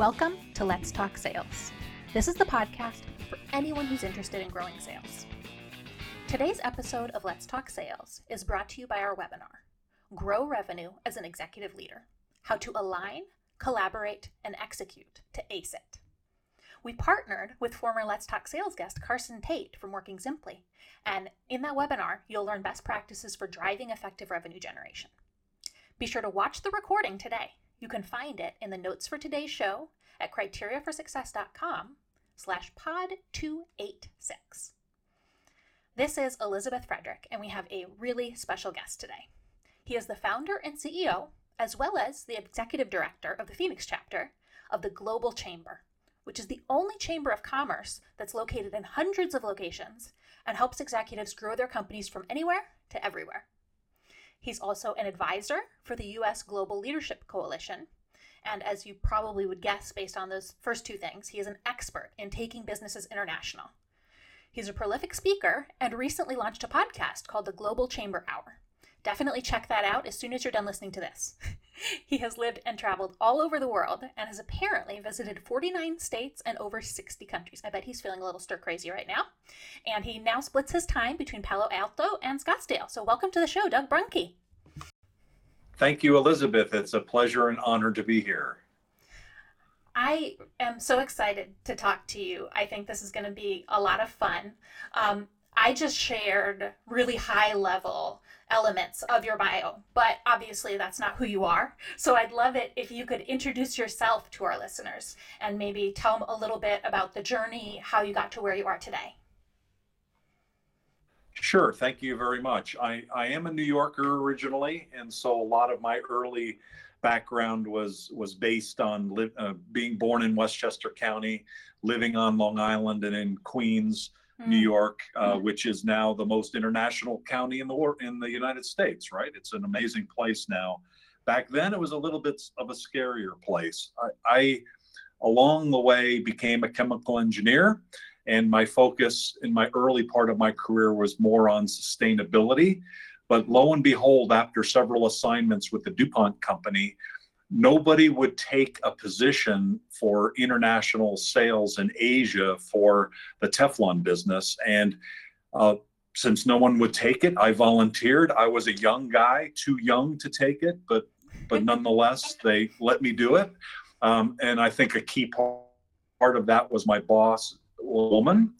Welcome to Let's Talk Sales. This is the podcast for anyone who's interested in growing sales. Today's episode of Let's Talk Sales is brought to you by our webinar Grow Revenue as an Executive Leader How to Align, Collaborate, and Execute to Ace It. We partnered with former Let's Talk Sales guest Carson Tate from Working Simply, and in that webinar, you'll learn best practices for driving effective revenue generation. Be sure to watch the recording today you can find it in the notes for today's show at criteriaforsuccess.com slash pod 286. This is Elizabeth Frederick, and we have a really special guest today. He is the founder and CEO, as well as the executive director of the Phoenix chapter of the Global Chamber, which is the only chamber of commerce that's located in hundreds of locations and helps executives grow their companies from anywhere to everywhere. He's also an advisor for the U.S. Global Leadership Coalition. And as you probably would guess based on those first two things, he is an expert in taking businesses international. He's a prolific speaker and recently launched a podcast called the Global Chamber Hour. Definitely check that out as soon as you're done listening to this. he has lived and traveled all over the world and has apparently visited 49 states and over 60 countries. I bet he's feeling a little stir crazy right now. And he now splits his time between Palo Alto and Scottsdale. So, welcome to the show, Doug Bruhnke. Thank you, Elizabeth. It's a pleasure and honor to be here. I am so excited to talk to you. I think this is going to be a lot of fun. Um, I just shared really high level elements of your bio, but obviously that's not who you are. So I'd love it if you could introduce yourself to our listeners and maybe tell them a little bit about the journey, how you got to where you are today. Sure. Thank you very much. I, I am a New Yorker originally, and so a lot of my early background was was based on li- uh, being born in Westchester County, living on Long Island and in Queens, New mm. York, uh, mm. which is now the most international county in the world in the United States. Right, it's an amazing place now. Back then, it was a little bit of a scarier place. I, I along the way became a chemical engineer, and my focus in my early part of my career was more on sustainability. But lo and behold, after several assignments with the DuPont company, nobody would take a position for international sales in Asia for the Teflon business. And uh, since no one would take it, I volunteered. I was a young guy, too young to take it, but but nonetheless, they let me do it. Um, and I think a key part of that was my boss, woman,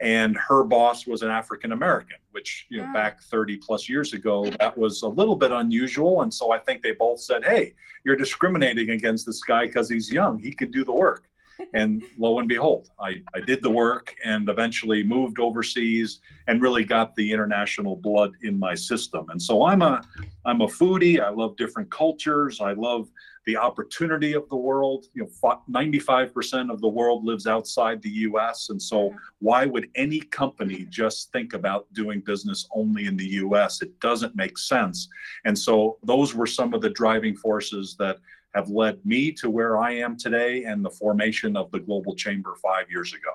and her boss was an African American which you know ah. back 30 plus years ago that was a little bit unusual. And so i think they both said hey you're discriminating against this guy because he's young. He could do the work. And lo and behold I, I did the work and eventually moved overseas and really got the international blood in my system. And so i'm a i'm a foodie. I love different cultures. I love the opportunity of the world. You know, 95% of the world lives outside the US. And so, why would any company just think about doing business only in the US? It doesn't make sense. And so, those were some of the driving forces that have led me to where I am today and the formation of the Global Chamber five years ago.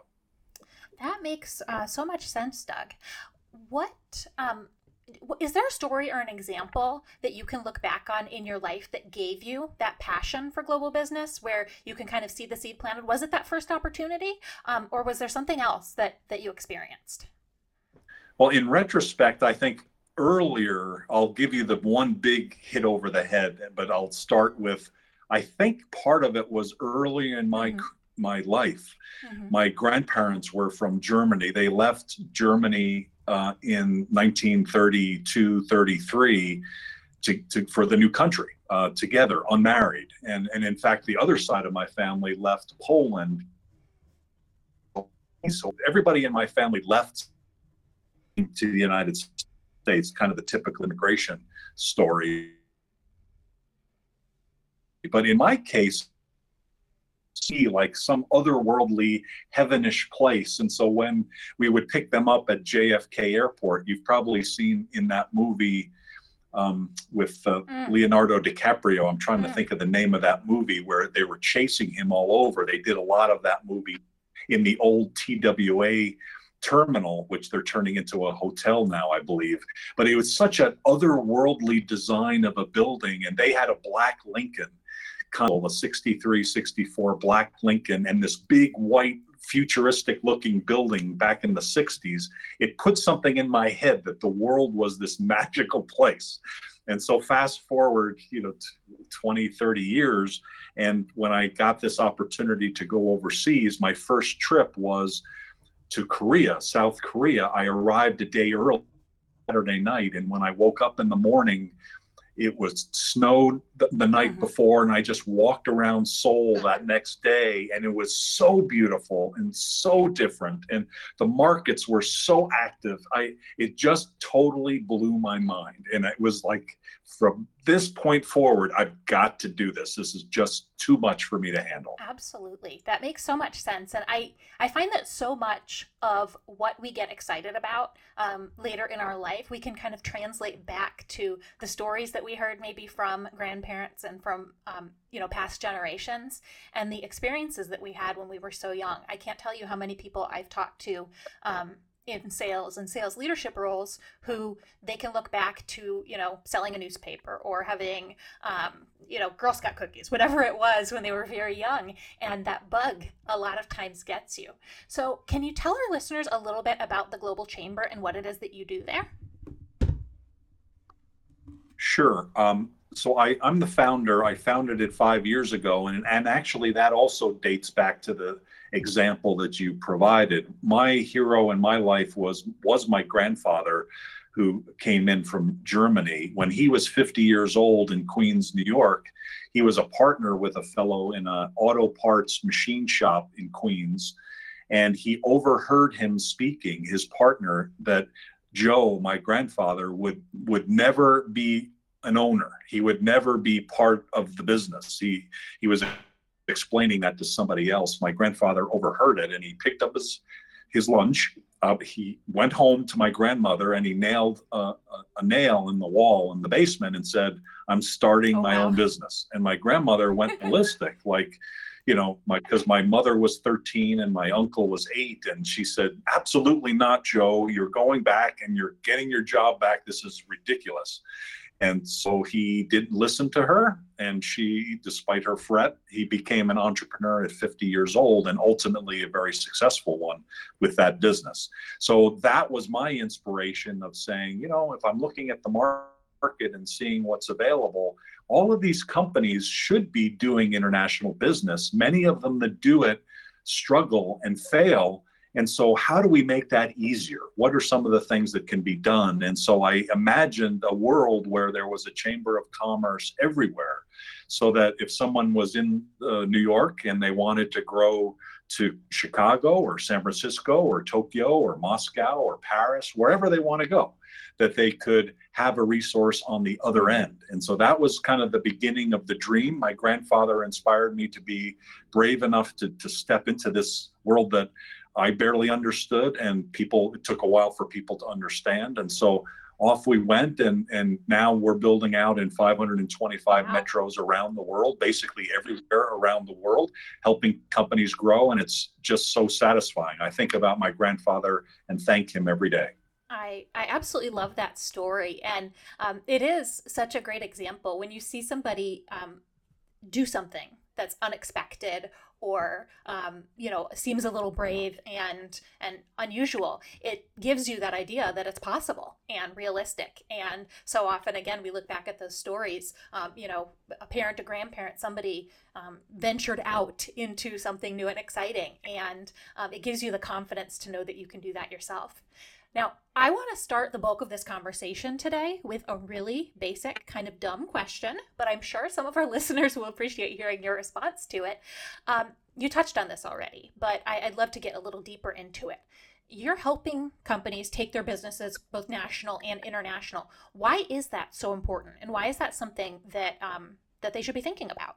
That makes uh, so much sense, Doug. What um, is there a story or an example that you can look back on in your life that gave you that passion for global business where you can kind of see the seed planted? Was it that first opportunity? Um, or was there something else that that you experienced? Well in retrospect i think earlier i'll give you the one big hit over the head but i'll start with i think part of it was early in my mm-hmm. my life. Mm-hmm. my grandparents were from germany. They left germany uh, in 1932, 33 to, to, for the new country uh, together, unmarried. And, and in fact, the other side of my family left Poland. So everybody in my family left to the United States, kind of the typical immigration story. But in my case, see like some otherworldly heavenish place. And so when we would pick them up at JFK Airport, you've probably seen in that movie um, with uh, mm. Leonardo DiCaprio. I'm trying mm. to think of the name of that movie where they were chasing him all over. They did a lot of that movie in the old TWA terminal, which they're turning into a hotel now, I believe. But it was such an otherworldly design of a building, and they had a black Lincoln a 63, 64 black Lincoln and this big white futuristic looking building back in the 60s, it put something in my head that the world was this magical place. And so fast forward, you know, 20, 30 years, and when I got this opportunity to go overseas, my first trip was to Korea, South Korea. I arrived a day early Saturday night, and when I woke up in the morning, it was snowed the, the night mm-hmm. before, and I just walked around Seoul that next day, and it was so beautiful and so different, and the markets were so active. I it just totally blew my mind, and it was like from this point forward, I've got to do this. This is just too much for me to handle. Absolutely. That makes so much sense. And I, I find that so much of what we get excited about um, later in our life, we can kind of translate back to the stories that we heard maybe from grandparents and from, um, you know, past generations and the experiences that we had when we were so young. I can't tell you how many people I've talked to um, in sales and sales leadership roles who they can look back to, you know, selling a newspaper or having, um, you know, Girl Scout cookies, whatever it was when they were very young. And that bug a lot of times gets you. So, can you tell our listeners a little bit about the Global Chamber and what it is that you do there? Sure. Um, so I, I'm the founder. I founded it five years ago, and, and actually that also dates back to the example that you provided. My hero in my life was was my grandfather, who came in from Germany when he was 50 years old in Queens, New York. He was a partner with a fellow in an auto parts machine shop in Queens, and he overheard him speaking his partner that Joe, my grandfather, would would never be an owner. He would never be part of the business. He he was explaining that to somebody else. My grandfather overheard it and he picked up his his lunch. Uh, he went home to my grandmother and he nailed a, nail in the wall in the basement and said, "I'm starting oh, my wow. own business." And my grandmother went ballistic, like, you know, my because my mother was 13 and my uncle was eight, and she said, "Absolutely not, Joe. You're going back and you're getting your job back. This is ridiculous." And so he didn't listen to her. And she, despite her fret, he became an entrepreneur at 50 years old and ultimately a very successful one with that business. So that was my inspiration of saying, you know, if I'm looking at the market and seeing what's available, all of these companies should be doing international business. Many of them that do it struggle and fail and so, how do we make that easier? What are some of the things that can be done? And so, I imagined a world where there was a chamber of commerce everywhere, so that if someone was in uh, New York and they wanted to grow to Chicago or San Francisco or Tokyo or Moscow or Paris, wherever they want to go, that they could have a resource on the other end. And so that was kind of the beginning of the dream. My grandfather inspired me to be brave enough to, to step into this world that I barely understood, and people it took a while for people to understand. And so off we went, and and now we're building out in 525 wow. metros around the world, basically everywhere around the world, helping companies grow, and it's just so satisfying. I think about my grandfather and thank him every day. I, I absolutely love that story. And um, it is such a great example when you see somebody um, do something that's unexpected or um, you know seems a little brave and and unusual it gives you that idea that it's possible and realistic. And so often again we look back at those stories um, you know a parent a grandparent somebody um, ventured out into something new and exciting. And um, it gives you the confidence to know that you can do that yourself now, I want to start the bulk of this conversation today with a really basic, kind of dumb question, but I'm sure some of our listeners will appreciate hearing your response to it. Um, you touched on this already, but I, I'd love to get a little deeper into it. You're helping companies take their businesses both national and international. Why is that so important, and why is that something that um, that they should be thinking about?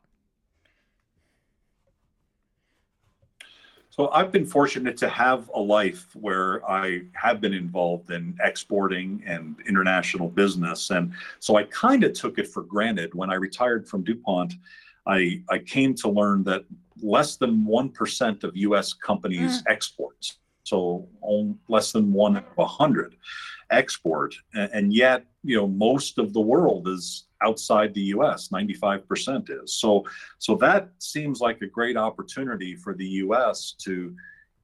So I've been fortunate to have a life where I have been involved in exporting and international business. And so I kind of took it for granted. When I retired from DuPont, I, I came to learn that less than 1% of US companies mm. exports. So less than one of a hundred export. And, and yet, you know, most of the world is outside the U.S. 95% is. So, so that seems like a great opportunity for the U.S. to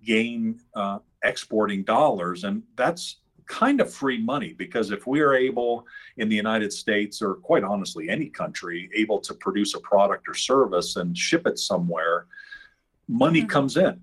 gain uh, exporting dollars, and that's kind of free money because if we are able in the United States or quite honestly any country able to produce a product or service and ship it somewhere, money mm-hmm. comes in.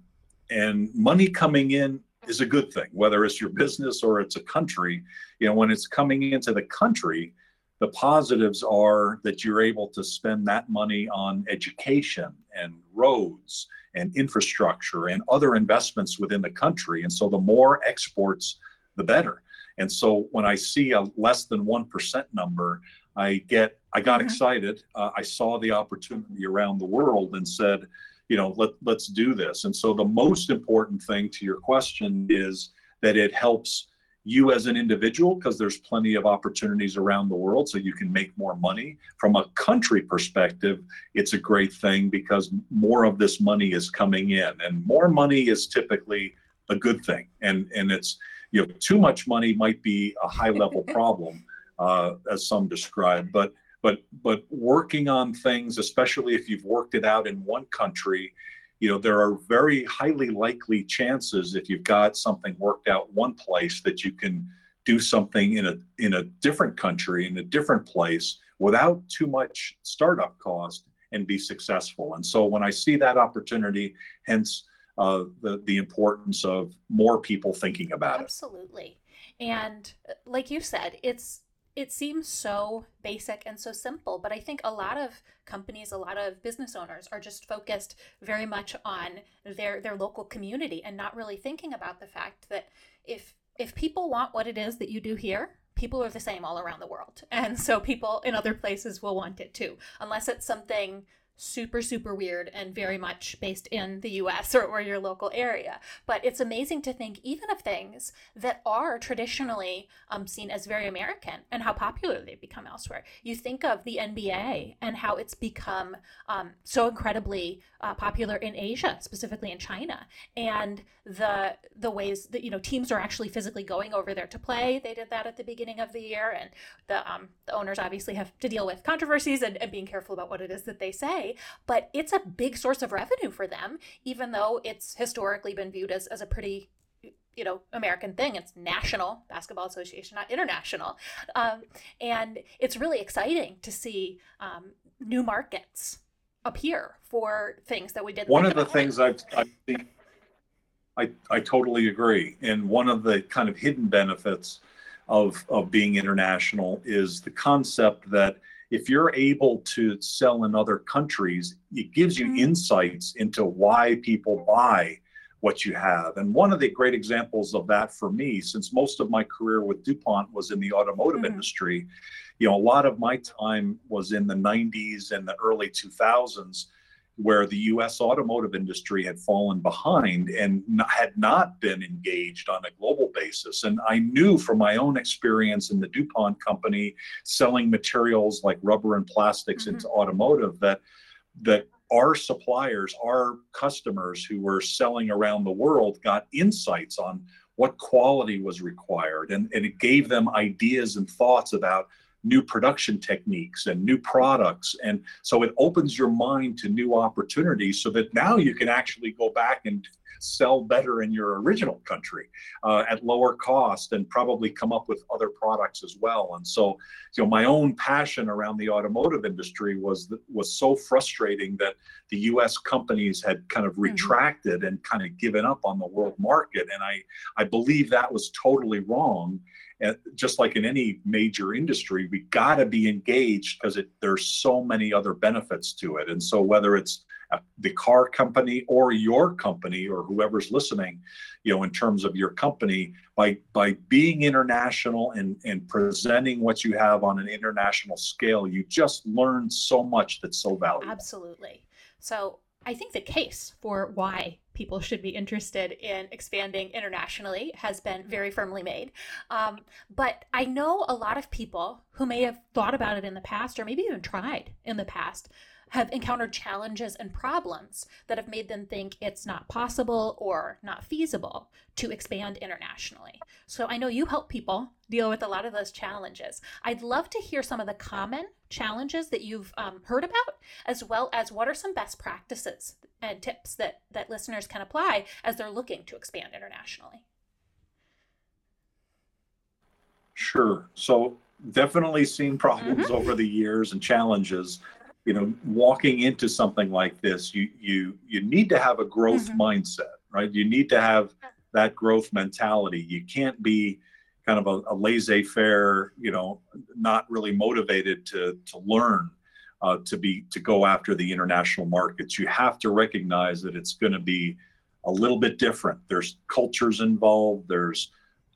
And money coming in is a good thing, whether it's your business or it's a country. You know, when it's coming into the country, the positives are that you're able to spend that money on education and roads and infrastructure and other investments within the country. And so the more exports, the better. And so when I see a less than 1% number, I get, I got mm-hmm. excited. Uh, I saw the opportunity around the world and said, you know, let, let's do this. And so the most important thing to your question is that it helps you as an individual because there's plenty of opportunities around the world so you can make more money. From a country perspective it's a great thing because more of this money is coming in and more money is typically a good thing. And and it's you know too much money might be a high level problem uh, as some describe but but but working on things especially if you've worked it out in one country you know there are very highly likely chances if you've got something worked out one place that you can do something in a in a different country in a different place without too much startup cost and be successful and so when i see that opportunity hence uh, the the importance of more people thinking about absolutely. it absolutely and uh, like you said it's it seems so basic and so simple, but I think a lot of companies, a lot of business owners are just focused very much on their their local community and not really thinking about the fact that if if people want what it is that you do here, people are the same all around the world. And so people in other places will want it too, unless it's something super super weird and very much based in the US or, or your local area. But it's amazing to think even of things that are traditionally um, seen as very American and how popular they've become elsewhere. You think of the NBA and how it's become um, so incredibly uh, popular in Asia specifically in China and the the ways that you know teams are actually physically going over there to play. They did that at the beginning of the year and the um, the owners obviously have to deal with controversies and, and being careful about what it is that they say but it's a big source of revenue for them, even though it's historically been viewed as, as a pretty you know american thing. It's national basketball association not international. Um, and it's really exciting to see um, new markets appear for things that we did one of the things i've, I've seen I, I totally agree. And one of the kind of hidden benefits of of being international is the concept that if you're able to sell in other countries, it gives you mm-hmm. insights into why people buy what you have. And one of the great examples of that for me, since most of my career with DuPont was in the automotive mm-hmm. industry, you know, a lot of my time was in the 90s and the early 2000s where the US automotive industry had fallen behind and had not been engaged on a global basis. And I knew from my own experience in the DuPont company selling materials like rubber and plastics mm-hmm. into automotive that that our suppliers, our customers who were selling around the world got insights on what quality was required and, and it gave them ideas and thoughts about new production techniques and new products. And so it opens your mind to new opportunities so that now you can actually go back and sell better in your original country uh, at lower cost and probably come up with other products as well. And so, you know, my own passion around the automotive industry was was so frustrating that the U.S. companies had kind of mm-hmm. retracted and kind of given up on the world market. And I I believe that was totally wrong and just like in any major industry, we got to be engaged because there's so many other benefits to it. And so whether it's uh, the car company or your company or whoever's listening, you know, in terms of your company, by by being international and and presenting what you have on an international scale, you just learn so much that's so valuable. Absolutely. So I think the case for why people should be interested in expanding internationally has been very firmly made. Um, but I know a lot of people who may have thought about it in the past or maybe even tried in the past have encountered challenges and problems that have made them think it's not possible or not feasible to expand internationally. So I know you help people deal with a lot of those challenges. I'd love to hear some of the common challenges that you've um, heard about, as well as what are some best practices and tips that, that listeners can apply as they're looking to expand internationally. Sure. So definitely seen problems mm-hmm. over the years and challenges you know walking into something like this you you you need to have a growth mm-hmm. mindset right you need to have that growth mentality you can't be kind of a, a laissez-faire you know not really motivated to to learn uh, to be to go after the international markets you have to recognize that it's going to be a little bit different there's cultures involved there's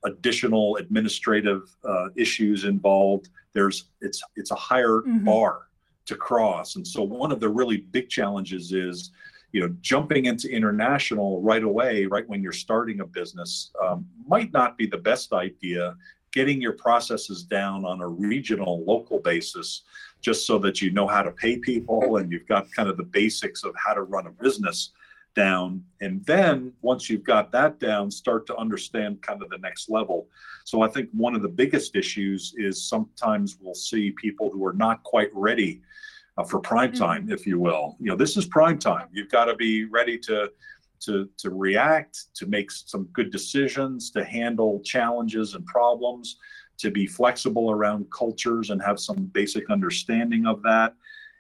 additional administrative uh, issues involved there's it's it's a higher mm-hmm. bar to cross. And so one of the really big challenges is, you know, jumping into international right away, right when you're starting a business, um, might not be the best idea. Getting your processes down on a regional, local basis, just so that you know how to pay people and you've got kind of the basics of how to run a business down. And then once you've got that down, start to understand kind of the next level. So I think one of the biggest issues is sometimes we'll see people who are not quite ready uh, for prime mm-hmm. time, mm-hmm. if you will. You know, this is prime time. You've got to be ready to to to react, to make some good decisions, to handle challenges and problems, to be flexible around cultures and have some basic understanding of that.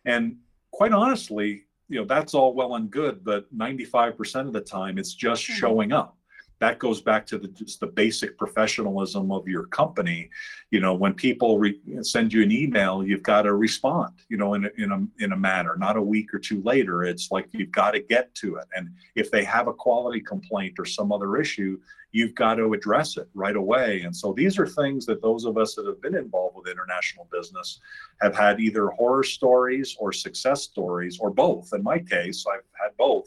And quite honestly, you know, that's all well and good, but 95% of the time it's just mm-hmm. showing up that goes back to the, just the basic professionalism of your company. You know, when people re- send you an email, you've got to respond. You know, in a, in a in a manner, not a week or two later. It's like you've got to get to it. And if they have a quality complaint or some other issue, you've got to address it right away. And so these are things that those of us that have been involved with international business have had either horror stories or success stories or both. In my case, I've had both.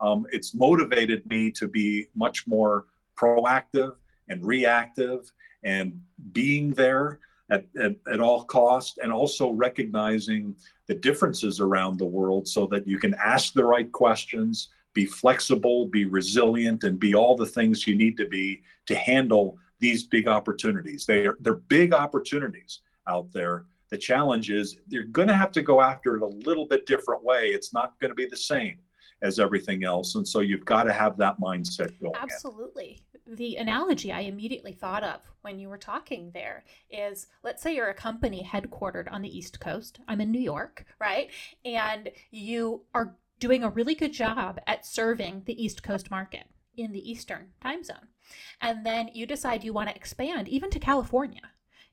Um, it's motivated me to be much more proactive and reactive and being there at, at, at all cost and also recognizing the differences around the world so that you can ask the right questions be flexible, be resilient, and be all the things you need to be to handle these big opportunities. They are they're big opportunities out there. The challenge is you're going to have to go after it a little bit different way. It's not going to be the same as everything else, and so you've got to have that mindset going. Absolutely. In. The analogy I immediately thought of when you were talking there is let's say you're a company headquartered on the East Coast. I'm in New York, right? And you are doing a really good job at serving the East Coast market in the Eastern time zone. And then you decide you want to expand even to California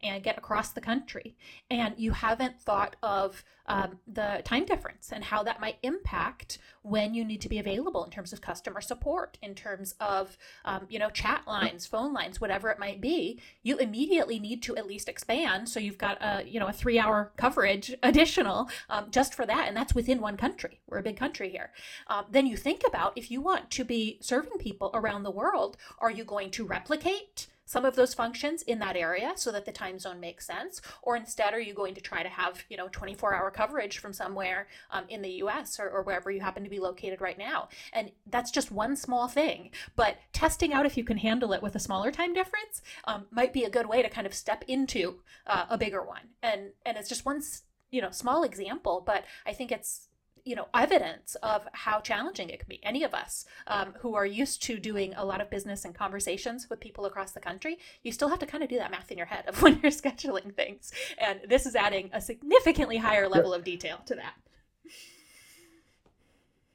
and get across the country. And you haven't thought of um, the time difference and how that might impact when you need to be available in terms of customer support, in terms of um, you know chat lines, phone lines, whatever it might be. You immediately need to at least expand, so you've got a you know a three-hour coverage additional um, just for that, and that's within one country. We're a big country here. Um, then you think about if you want to be serving people around the world, are you going to replicate? Some of those functions in that area so that the time zone makes sense or instead are you going to try to have you know 24 hour coverage from somewhere um, in the us or, or wherever you happen to be located right now? And that's just one small thing but testing out if you can handle it with a smaller time difference um, might be a good way to kind of step into uh, a bigger one. And and it's just one you know small example but i think it's you know evidence of how challenging it can be. Any of us um, who are used to doing a lot of business and conversations with people across the country you still have to kind of do that math in your head of when you're scheduling things. And this is adding a significantly higher level of detail to that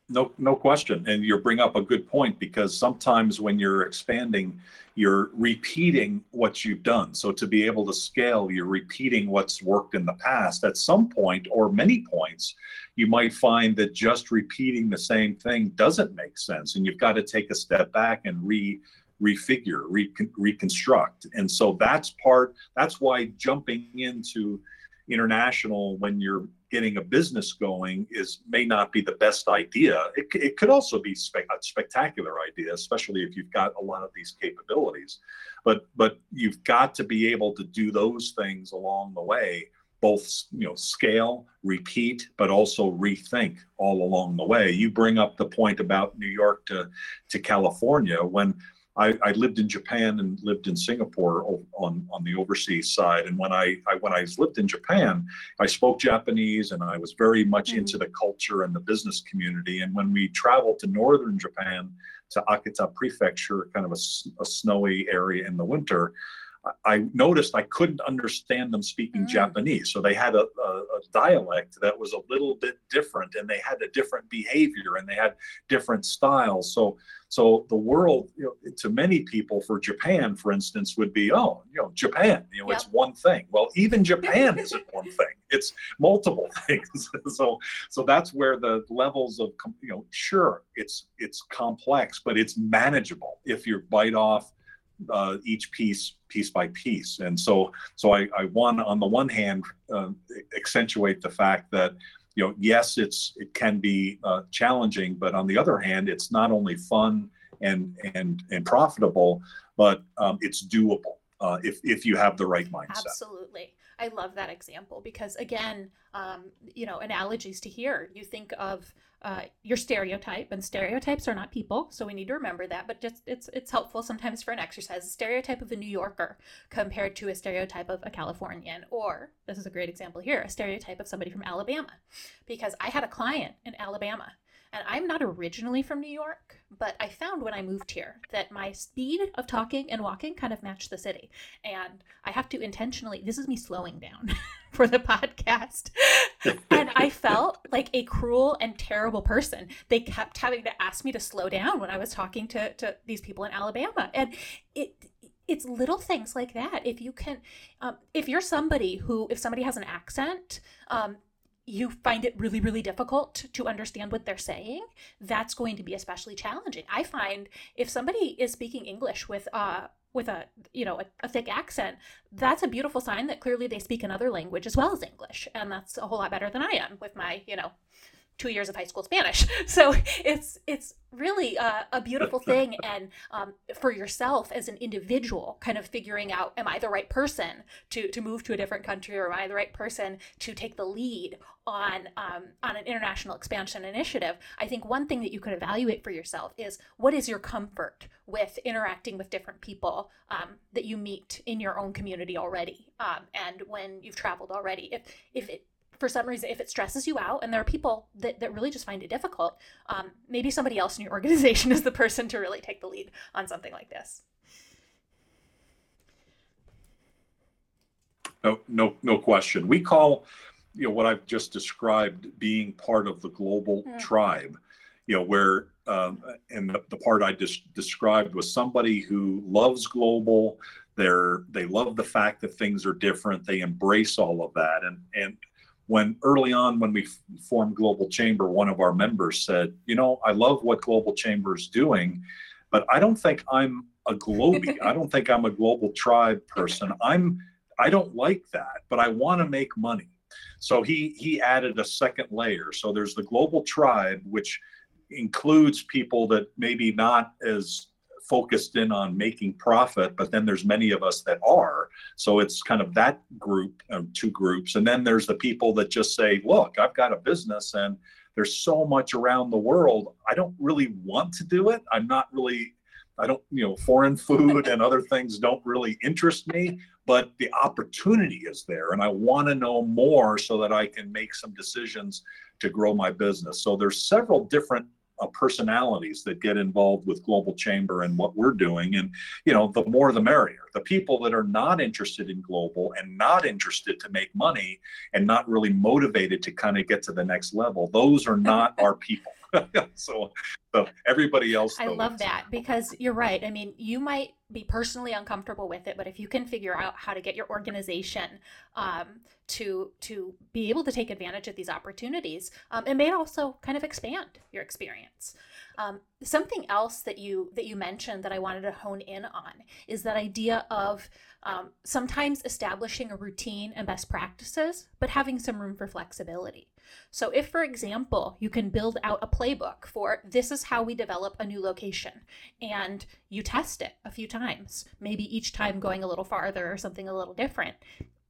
no no question. And you bring up a good point because sometimes when you're expanding you're repeating what you've done. So to be able to scale you're repeating what's worked in the past. At some point or many points you might find that just repeating the same thing doesn't make sense and you've got to take a step back and re refigure recon, reconstruct. And so that's part that's why jumping into international when you're getting a business going is may not be the best idea. It, it could also be spe- a spectacular idea, especially if you've got a lot of these capabilities. But but you've got to be able to do those things along the way both you know scale, repeat, but also rethink all along the way. You bring up the point about New York to to California when I, I, lived in Japan and lived in Singapore on, on the overseas side. And when I, I, when I lived in Japan, I spoke Japanese and I was very much mm-hmm. into the culture and the business community. And when we traveled to northern Japan, to Akita Prefecture, kind of a, a snowy area in the winter, I noticed I couldn't understand them speaking mm. Japanese. So they had a, a, a, dialect that was a little bit different and they had a different behavior and they had different styles. So so the world, you know, to many people for Japan, for instance, would be, oh, you know, Japan, you know, yep. it's one thing. Well, even Japan isn't one thing. It's multiple things. so so that's where the levels of you know, sure, it's it's complex, but it's manageable if you bite off uh, each piece piece by piece. And so, so I, I want on the one hand uh, accentuate the fact that you know yes, it's it can be uh, challenging, but on the other hand, it's not only fun and and and profitable, but um, it's doable uh, if if you have the right mindset. Absolutely. I love that example because again, um, you know, analogies to here. You think of uh, your stereotype, and stereotypes are not people, so we need to remember that. But just it's it's helpful sometimes for an exercise. A stereotype of a New Yorker compared to a stereotype of a Californian, or this is a great example here, a stereotype of somebody from Alabama, because I had a client in Alabama and I'm not originally from New York, but I found when I moved here that my speed of talking and walking kind of matched the city. And I have to intentionally, this is me slowing down for the podcast. and I felt like a cruel and terrible person. They kept having to ask me to slow down when I was talking to, to these people in Alabama. And it, it's little things like that if you can um, if you're somebody who if somebody has an accent um, you find it really, really difficult to understand what they're saying, that's going to be especially challenging. I find if somebody is speaking English with uh with a you know a, a, thick accent, that's a beautiful sign that clearly they speak another language as well as English, and that's a whole lot better than I am with my you know two years of high school Spanish. So it's it's really a, a beautiful thing, and um, for yourself as an individual, kind of figuring out, am I the right person to to move to a different country, or am I the right person to take the lead on um, on an international expansion initiative? I think one thing that you could evaluate for yourself is what is your comfort with interacting with different people um, that you meet in your own community already, um, and when you've traveled already. If if it for some reason, if it stresses you out, and there are people that, that really just find it difficult, um, maybe somebody else in your organization is the person to really take the lead on something like this. No, no, no question. We call, you know, what I've just described being part of the global mm. tribe. You know, where um, and the, the part I just described was somebody who loves global. They're they love the fact that things are different. They embrace all of that, and and when early on when we formed global chamber one of our members said you know i love what global chamber is doing but i don't think i'm a globie i don't think i'm a global tribe person. I'm i don't like that but i want to make money. So he he added a second layer. So there's the global tribe which includes people that maybe not as focused in on making profit, but then there's many of us that are. So it's kind of that group, of two groups. And then there's the people that just say, look, I've got a business and there's so much around the world. I don't really want to do it. I'm not really, I don't, you know, foreign food and other things don't really interest me, but the opportunity is there. And I want to know more so that I can make some decisions to grow my business. So there's several different uh, personalities that get involved with global chamber and what we're doing. And you know the more the merrier. The people that are not interested in global and not interested to make money and not really motivated to kind of get to the next level those are not our people so, so everybody else i love that because you're right. I mean you might be personally uncomfortable with it but if you can figure out how to get your organization um, to to be able to take advantage of these opportunities um, it may also kind of expand your experience. Um, something else that you that you mentioned that i wanted to hone in on is that idea of um, sometimes establishing a routine and best practices but having some room for flexibility so, if, for example, you can build out a playbook for this is how we develop a new location, and you test it a few times, maybe each time going a little farther or something a little different,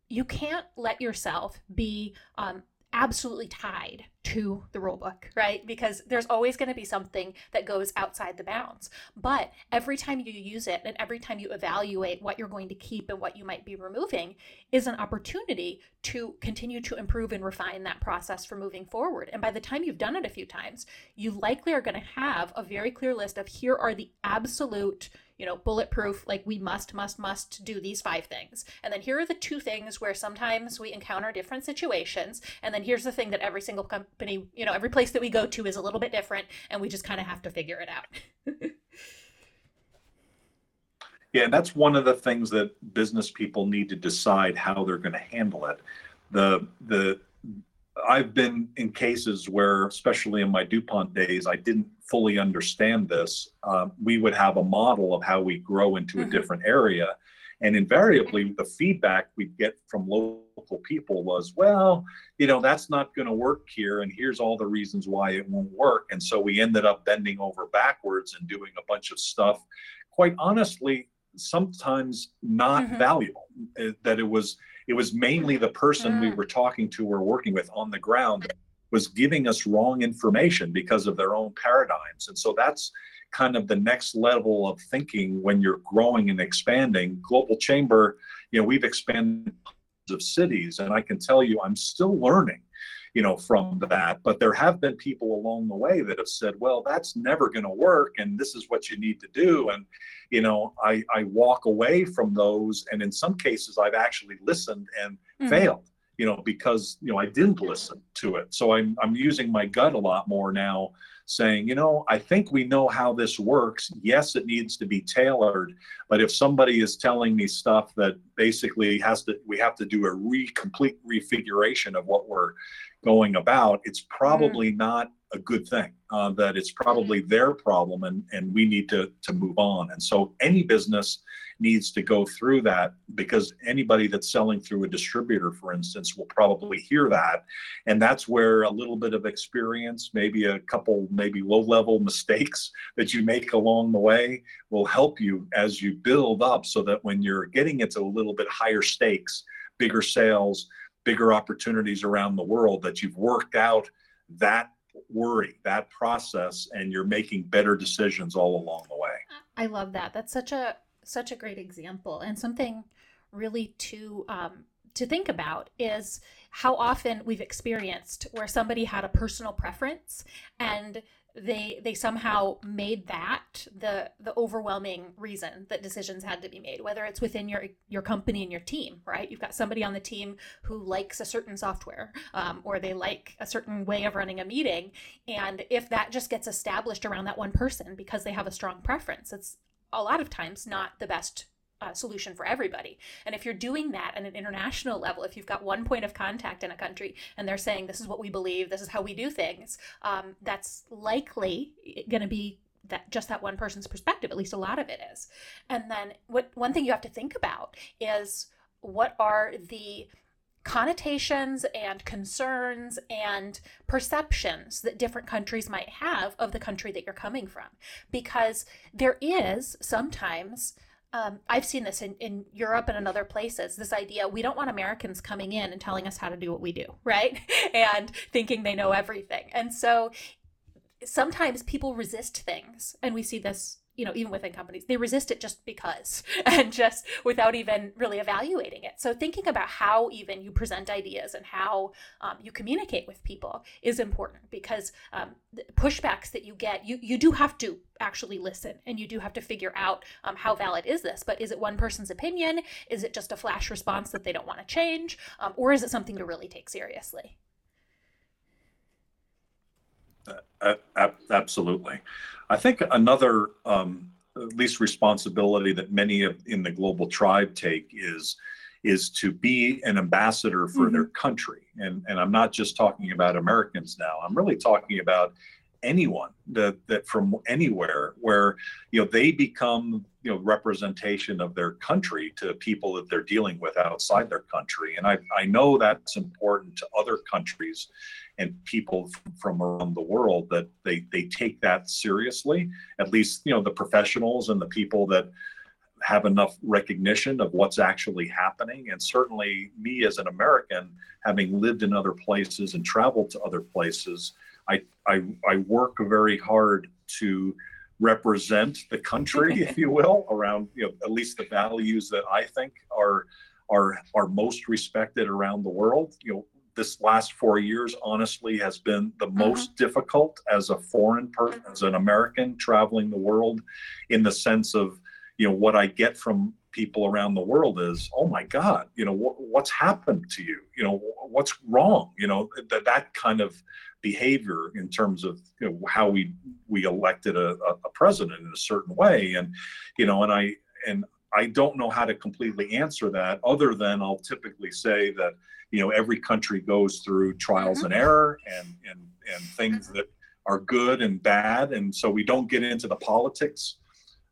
you can't let yourself be um, absolutely tied to the rule book, right? Because there's always going to be something that goes outside the bounds. But every time you use it and every time you evaluate what you're going to keep and what you might be removing is an opportunity to continue to improve and refine that process for moving forward. And by the time you've done it a few times, you likely are going to have a very clear list of here are the absolute you know, bulletproof, like we must, must, must do these five things. And then here are the two things where sometimes we encounter different situations. And then here's the thing that every single company, you know, every place that we go to is a little bit different and we just kind of have to figure it out. yeah, that's one of the things that business people need to decide how they're going to handle it. The the I've been in cases where, especially in my DuPont days, I didn't fully understand this. Um, we would have a model of how we grow into mm-hmm. a different area. And invariably, the feedback we'd get from local people was, well, you know, that's not going to work here. And here's all the reasons why it won't work. And so we ended up bending over backwards and doing a bunch of stuff, quite honestly, sometimes not mm-hmm. valuable. Eh, that it was it was mainly the person mm. we were talking to or working with on the ground was giving us wrong information because of their own paradigms. And so that's kind of the next level of thinking when you're growing and expanding. Global Chamber, you know, we've expanded of cities, and I can tell you I'm still learning you know, from that. But there have been people along the way that have said, well, that's never going to work. And this is what you need to do. And, you know, I, I walk away from those. And in some cases, I've actually listened and mm-hmm. failed, you know, because, you know, I didn't listen to it. So I'm, I'm using my gut a lot more now saying, you know, I think we know how this works. Yes, it needs to be tailored, but if somebody is telling me stuff that basically has to, we have to do a re complete refiguration of what we're going about, it's probably mm. not a good thing. Uh, that it's probably their problem, and and we need to to move on. And so any business needs to go through that because anybody that's selling through a distributor, for instance, will probably hear that, and that's where a little bit of experience, maybe a couple, maybe low level mistakes that you make along the way, will help you as you build up, so that when you're getting into a little bit higher stakes, bigger sales bigger opportunities around the world that you've worked out that worry, that process, and you're making better decisions all along the way. I love that. That's such a such a great example and something really to um, to think about is how often we've experienced where somebody had a personal preference and they they somehow made that the the overwhelming reason that decisions had to be made whether it's within your your company and your team right? You've got somebody on the team who likes a certain software um, or they like a certain way of running a meeting and if that just gets established around that one person because they have a strong preference it's a lot of times not the best uh, solution for everybody. And if you're doing that at an international level, if you've got one point of contact in a country and they're saying, this is what we believe, this is how we do things, um, that's likely going to be that just that one person's perspective at least a lot of it is and then what one thing you have to think about is what are the connotations and concerns and perceptions that different countries might have of the country that you're coming from because there is sometimes um, I've seen this in, in Europe and in other places. This idea we don't want Americans coming in and telling us how to do what we do, right? and thinking they know everything. And so sometimes people resist things, and we see this you know even within companies they resist it just because and just without even really evaluating it. So thinking about how even you present ideas and how um, you communicate with people is important because um, pushbacks that you get you you do have to actually listen and you do have to figure out um, how valid is this. But is it one person's opinion? Is it just a flash response that they don't want to change? Um, or is it something to really take seriously? Uh, absolutely. I think another um, at least responsibility that many of in the global tribe take is is to be an ambassador for mm-hmm. their country. And and I'm not just talking about Americans now. I'm really talking about anyone that, that from anywhere where you know they become you know representation of their country to people that they're dealing with outside their country and i, I know that's important to other countries and people from around the world that they they take that seriously at least you know the professionals and the people that have enough recognition of what's actually happening. And certainly, me as an American, having lived in other places and traveled to other places, I, I, I work very hard to represent the country, if you will, around you know at least the values that I think are are are most respected around the world. You know, this last four years honestly has been the mm-hmm. most mm-hmm. difficult as a foreign person, as an American traveling the world, in the sense of you know what I get from people around the world is oh my god you know wh- what's happened to you you know what's wrong you know that that kind of behavior in terms of you know, how we we elected a, a president in a certain way. And you know and i and i don't know how to completely answer that other than i'll typically say that you know every country goes through trials mm-hmm. and error and and and things that are good and bad. And so we don't get into the politics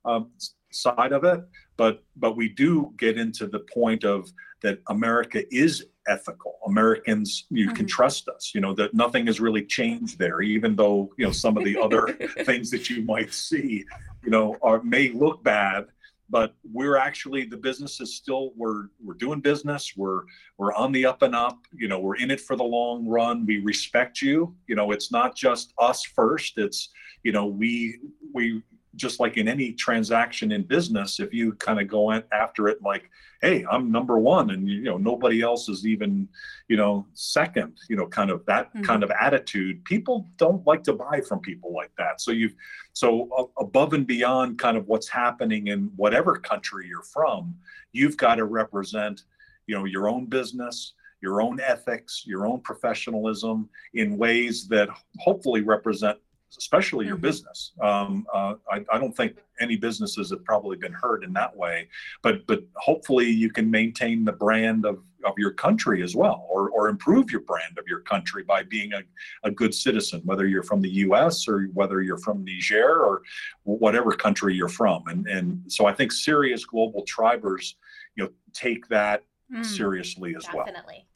um, side of it but but we do get into the point of that america is ethical americans you mm-hmm. can trust us you know that nothing has really changed there even though you know some of the other things that you might see you know are may look bad but we're actually the business is still we're we're doing business we're we're on the up and up you know we're in it for the long run we respect you you know it's not just us first it's you know we we just like in any transaction in business, if you kind of go after it like, hey, I'm number one, and you know nobody else is even, you know, second, you know, kind of that mm-hmm. kind of attitude, people don't like to buy from people like that. So you've so above and beyond kind of what's happening in whatever country you're from, you've got to represent, you know, your own business your own ethics, your own professionalism in ways that hopefully represent especially your mm-hmm. business. Um, uh, I, I, don't think any businesses have probably been hurt in that way, but but hopefully you can maintain the brand of, of your country as well, or or improve your brand of your country by being a, a good citizen, whether you're from the U.S. or whether you're from Niger or whatever country you're from. And and so I think serious global tribers, you know, take that mm, seriously as definitely. well. Definitely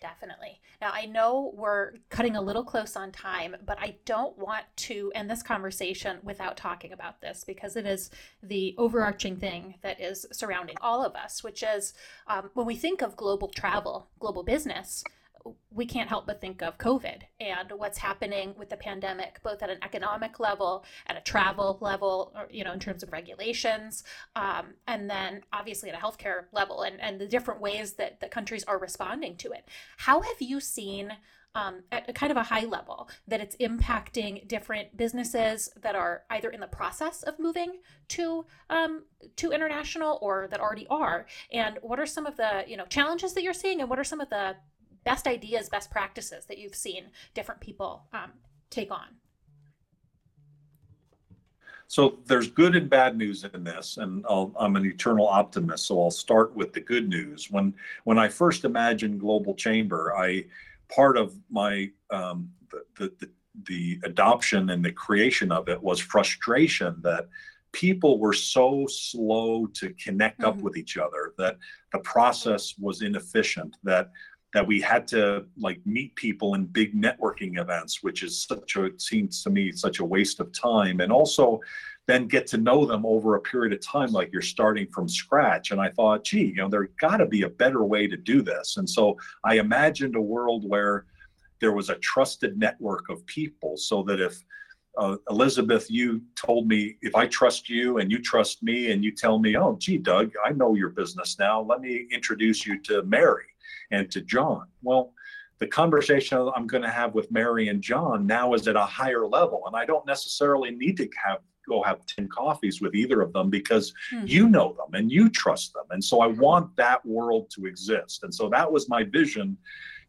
definitely. Now, I know we're cutting a little close on time, but I don't want to end this conversation without talking about this because it is the overarching thing that is surrounding all of us, which is um, when we think of global travel, global business, we can't help but think of COVID and what's happening with the pandemic, both at an economic level, at a travel level, or, you know, in terms of regulations, um, and then obviously at a healthcare level, and, and the different ways that the countries are responding to it. How have you seen? Um, at a kind of a high level that it's impacting different businesses that are either in the process of moving to um, to international or that already are and what are some of the you know challenges that you're seeing and what are some of the best ideas, best practices that you've seen different people um, take on? So there's good and bad news in this, and i am an eternal optimist. So I'll start with the good news. When when I first imagined Global Chamber, I part of my um, the, the the adoption and the creation of it was frustration that people were so slow to connect mm-hmm. up with each other that the process was inefficient that that we had to like meet people in big networking events, which is such a seems to me such a waste of time, and also then get to know them over a period of time, like you're starting from scratch. And I thought, gee, you know, there got to be a better way to do this. And so I imagined a world where there was a trusted network of people, so that if uh, Elizabeth, you told me if I trust you and you trust me, and you tell me, oh, gee, Doug, I know your business now. Let me introduce you to Mary and to John. Well, the conversation I'm going to have with Mary and John now is at a higher level, and I don't necessarily need to have go have 10 coffees with either of them because hmm. you know them and you trust them. And so I want that world to exist. And so that was my vision,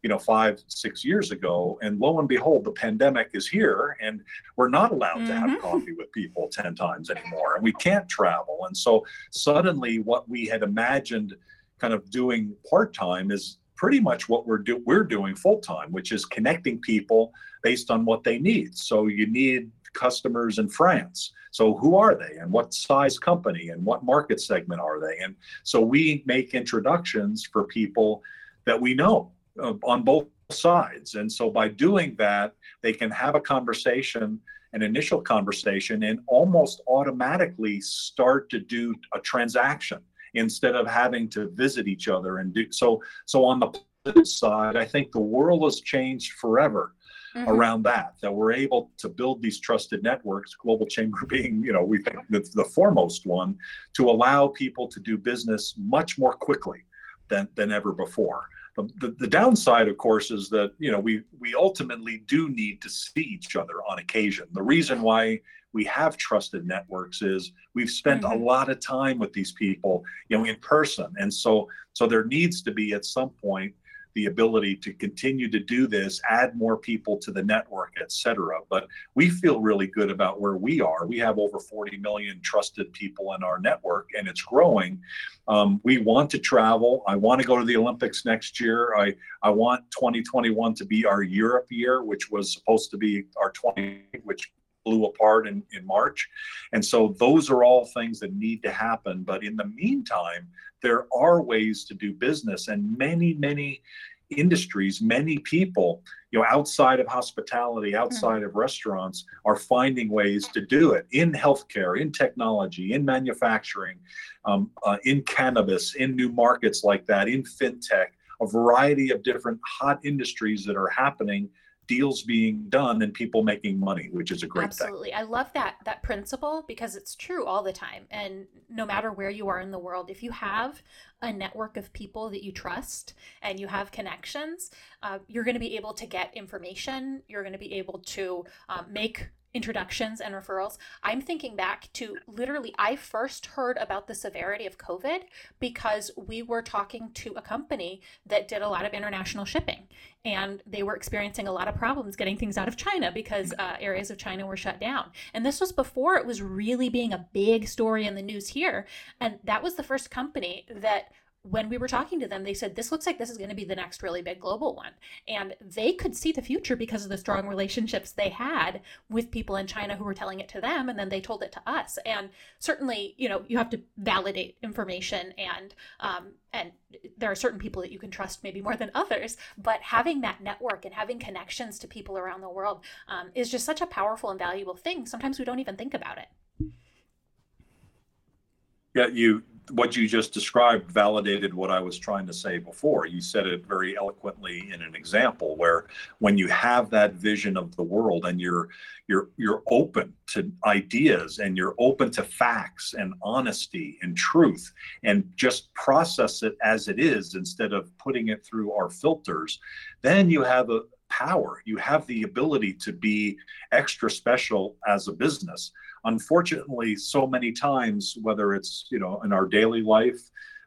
you know, five, six years ago. And lo and behold, the pandemic is here and we're not allowed mm-hmm. to have mm-hmm. coffee with people 10 times anymore. And we can't travel. And so suddenly what we had imagined kind of doing part time is pretty much what we're do we're doing full time, which is connecting people based on what they need. So you need customers in France. So who are they and what size company and what market segment are they? And so we make introductions for people that we know uh, on both sides. And so by doing that, they can have a conversation an initial conversation and almost automatically start to do a transaction instead of having to visit each other and do so so on the positive side i think the world has changed forever mm-hmm. around that that we're able to build these trusted networks global chamber being you know we think the, the foremost one to allow people to do business much more quickly than than ever before the, the, the, downside of course is that you know we we ultimately do need to see each other on occasion the reason why we have trusted networks is we've spent mm-hmm. a lot of time with these people you know in person and so so there needs to be at some point the ability to continue to do this, add more people to the network, et cetera. But we feel really good about where we are. We have over 40 million trusted people in our network, and it's growing. Um, we want to travel. I want to go to the Olympics next year. I, I want 2021 to be our Europe year, which was supposed to be our 20, which blew apart in, in March. And so those are all things that need to happen. But in the meantime, there are ways to do business and many, many industries, many people, you know, outside of hospitality, outside of restaurants, are finding ways to do it in healthcare, in technology, in manufacturing, um, uh, in cannabis, in new markets like that, in fintech, a variety of different hot industries that are happening deals being done and people making money, which is a great Absolutely. thing. Absolutely. I love that that principle because it's true all the time. And no matter where you are in the world, if you have a network of people that you trust and you have connections, uh, you're going to be able to get information. You're going to be able to um, make introductions and referrals. I'm thinking back to literally, I first heard about the severity of COVID because we were talking to a company that did a lot of international shipping and they were experiencing a lot of problems getting things out of China because uh, areas of China were shut down. And this was before it was really being a big story in the news here. And that was the first company that when we were talking to them, they said, This looks like this is going to be the next really big global one. And they could see the future because of the strong relationships they had with people in China who were telling it to them. And then they told it to us. And certainly, you know, you have to validate information and, um, and there are certain people that you can trust maybe more than others. But having that network and having connections to people around the world um, is just such a powerful and valuable thing. Sometimes we don't even think about it. Yeah, you what you just described validated what I was trying to say before. You said it very eloquently in an example where when you have that vision of the world and you're you're you're open to ideas and you're open to facts and honesty and truth and just process it as it is instead of putting it through our filters, then you have a power. You have the ability to be extra special as a business unfortunately so many times whether it's you know in our daily life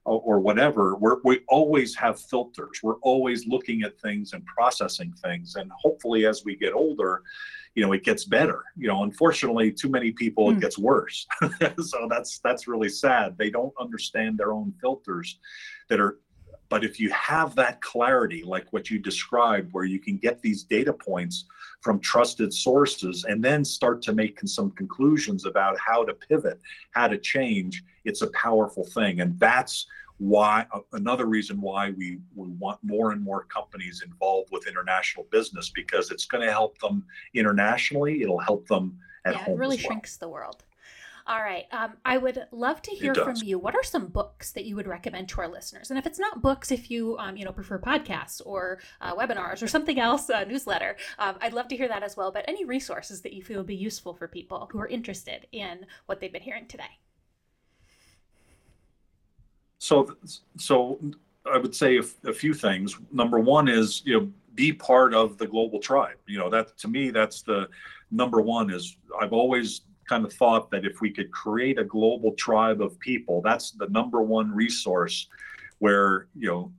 or, whatever we're, we always have filters we're always looking at things and processing things and hopefully as we get older you know it gets better you know unfortunately too many people mm. it hmm. gets worse so that's that's really sad they don't understand their own filters that are but if you have that clarity, like what you described, where you can get these data points from trusted sources and then start to make some conclusions about how to pivot, how to change, it's a powerful thing. And that's why uh, another reason why we, we want more and more companies involved with international business because it's going to help them internationally. It'll help them at yeah, home. It really well. shrinks the world. All right. Um, I would love to hear from you. What are some books that you would recommend to our listeners? And if it's not books, if you um, you know prefer podcasts or uh, webinars or something else, a newsletter, um, I'd love to hear that as well. But any resources that you feel would be useful for people who are interested in what they've been hearing today. So, so I would say a, a few things. Number one is you know be part of the global tribe. You know that to me that's the number one is I've always kind of thought that if we could create a global tribe of people, that's the number one resource where, you know,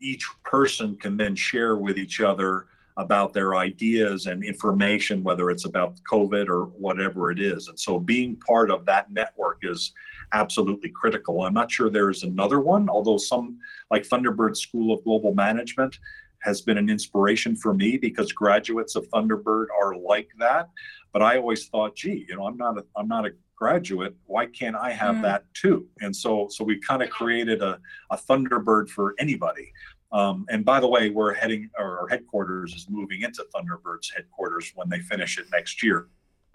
each person can then share with each other about their ideas and information, whether it's about COVID or whatever it is. And so being part of that network is absolutely critical. I'm not sure there's another one, although some like Thunderbird School of Global Management has been an inspiration for me because graduates of Thunderbird are like that. But I always thought, gee, you know, I'm not a I'm not a graduate. Why can't I have mm. that too? And so so we kind of created a, a Thunderbird for anybody. Um, and by the way, we're heading our headquarters is moving into Thunderbird's headquarters when they finish it next year.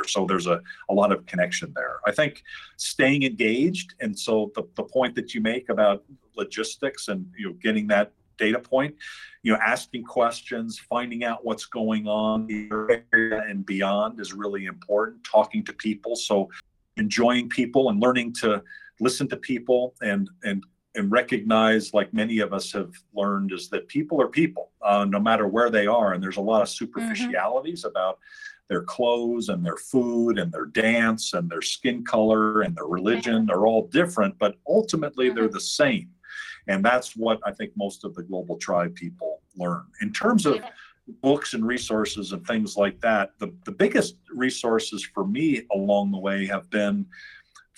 So there's a, a lot of connection there. I think staying engaged, and so the, the point that you make about logistics and you know getting that data point, you know, asking questions, finding out what's going on in the area and beyond is really important. Talking to people, so enjoying people and learning to listen to people and and and recognize, like many of us have learned, is that people are people, uh, no matter where they are. And there's a lot of mm-hmm. superficialities mm-hmm. about their clothes and their food and their dance and their skin color and their religion are all different, but ultimately mm-hmm. they're the same. And that's what I think most of the global tribe people learn. In terms of books and resources and things like that, the, the biggest resources for me along the way have been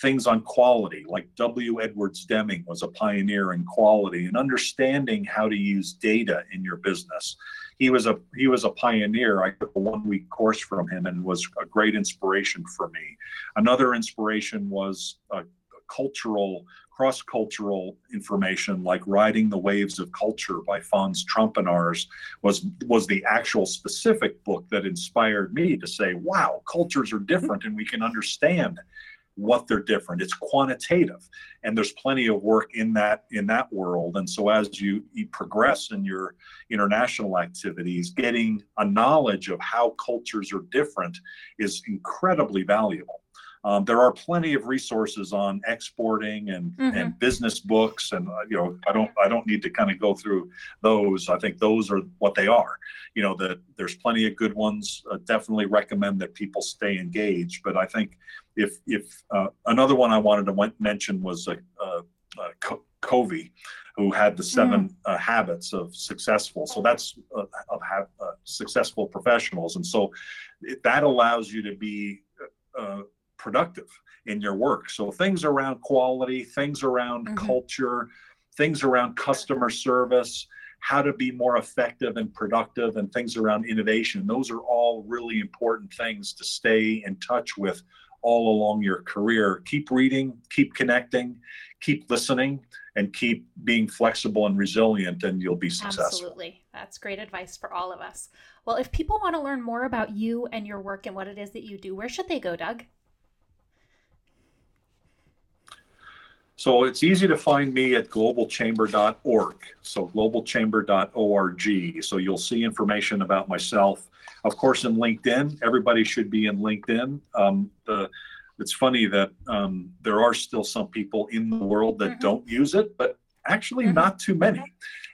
things on quality, like W. Edwards Deming was a pioneer in quality and understanding how to use data in your business. He was a he was a pioneer. I took a one week course from him and was a great inspiration for me. Another inspiration was a cultural cross-cultural information like riding the waves of culture by Franz Trompenaars was was the actual specific book that inspired me to say wow cultures are different and we can understand what they're different. It's quantitative and there's plenty of work in that in that world. And so as you, you progress in your international activities getting a knowledge of how cultures are different is incredibly valuable um, there are plenty of resources on exporting and, mm-hmm. and business books, and uh, you know I don't I don't need to kind of go through those. I think those are what they are. You know that there's plenty of good ones. Uh, definitely recommend that people stay engaged. But I think if if uh, another one I wanted to mention was a, a, a Covey, who had the seven mm. uh, habits of successful. So that's uh, of ha- uh, successful professionals, and so that allows you to be uh, productive in your work. So things around quality, things around mm-hmm. culture, things around customer service, how to be more effective and productive, and things around innovation. Those are all really important things to stay in touch with all along your career. Keep reading, keep connecting, keep listening, and keep being flexible and resilient, and you'll be successful. Absolutely. That's great advice for all of us. Well, if people want to learn more about you and your work and what it is that you do, where should they go, Doug? So it's easy to find me at globalchamber.org. So globalchamber.org. So you'll see information about myself. Of course, in LinkedIn, everybody should be in LinkedIn. Um, the, it's funny that um, there are still some people in the world that mm-hmm. don't use it, but actually mm-hmm. not too many.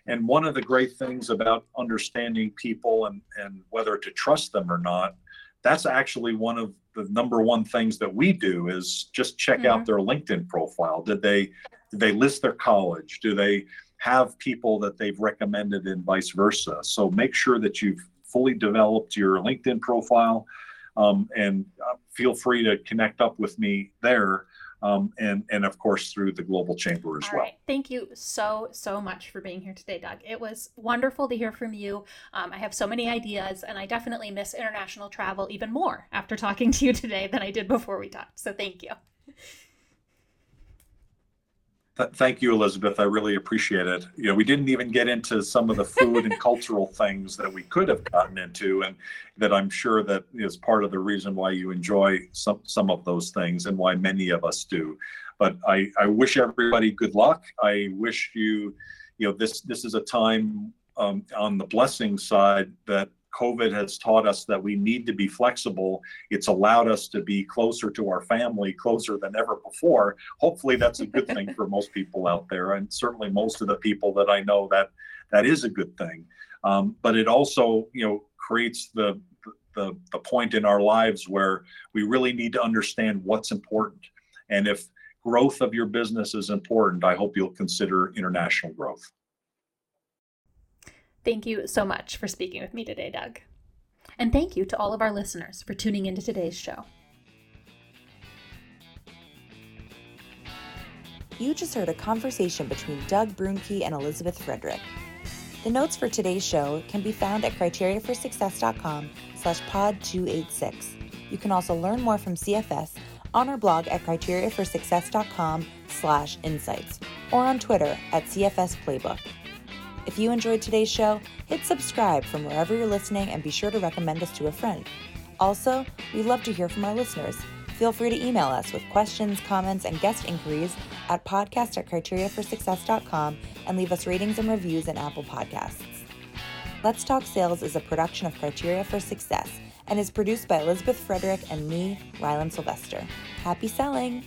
And one of the great things about understanding people and, and whether to trust them or not, that's actually one of the number one things that we do is just check mm-hmm. out their LinkedIn profile. Did they did they list their college? Do they have people that they've recommended and vice versa? So make sure that you've fully developed your LinkedIn profile um, and uh, feel free to connect up with me there um, and and of course through the Global Chamber as All well. Right. Thank you so so much for being here today, Doug. It was wonderful to hear from you. Um, I have so many ideas, and I definitely miss international travel even more after talking to you today than I did before we talked. So thank you. Thank you, Elizabeth. I really appreciate it. You know, we didn't even get into some of the food and cultural things that we could have gotten into, and that I'm sure that is part of the reason why you enjoy some some of those things and why many of us do. But I, I wish everybody good luck. I wish you, you know, this this is a time um, on the blessing side that COVID has taught us that we need to be flexible. It's allowed us to be closer to our family, closer than ever before. Hopefully, that's a good thing for most people out there, and certainly most of the people that I know that that is a good thing. Um, but it also, you know, creates the, the the point in our lives where we really need to understand what's important, and if growth of your business is important, I hope you'll consider international growth. Thank you so much for speaking with me today, Doug. And thank you to all of our listeners for tuning into today's show. You just heard a conversation between Doug Bruhnke and Elizabeth Frederick. The notes for today's show can be found at criteriaforsuccess.com slash pod 286. You can also learn more from CFS on our blog at criteriaforsuccess.com slash insights or on Twitter at CFS Playbook. If you enjoyed today's show, hit subscribe from wherever you're listening and be sure to recommend us to a friend. Also, we'd love to hear from our listeners. Feel free to email us with questions, comments, and guest inquiries at podcast at criteriaforsuccess.com and leave us ratings and reviews in Apple Podcasts. Let's Talk Sales is a production of Criteria for Success and is produced by Elizabeth Frederick and me, Rylan Sylvester. Happy selling!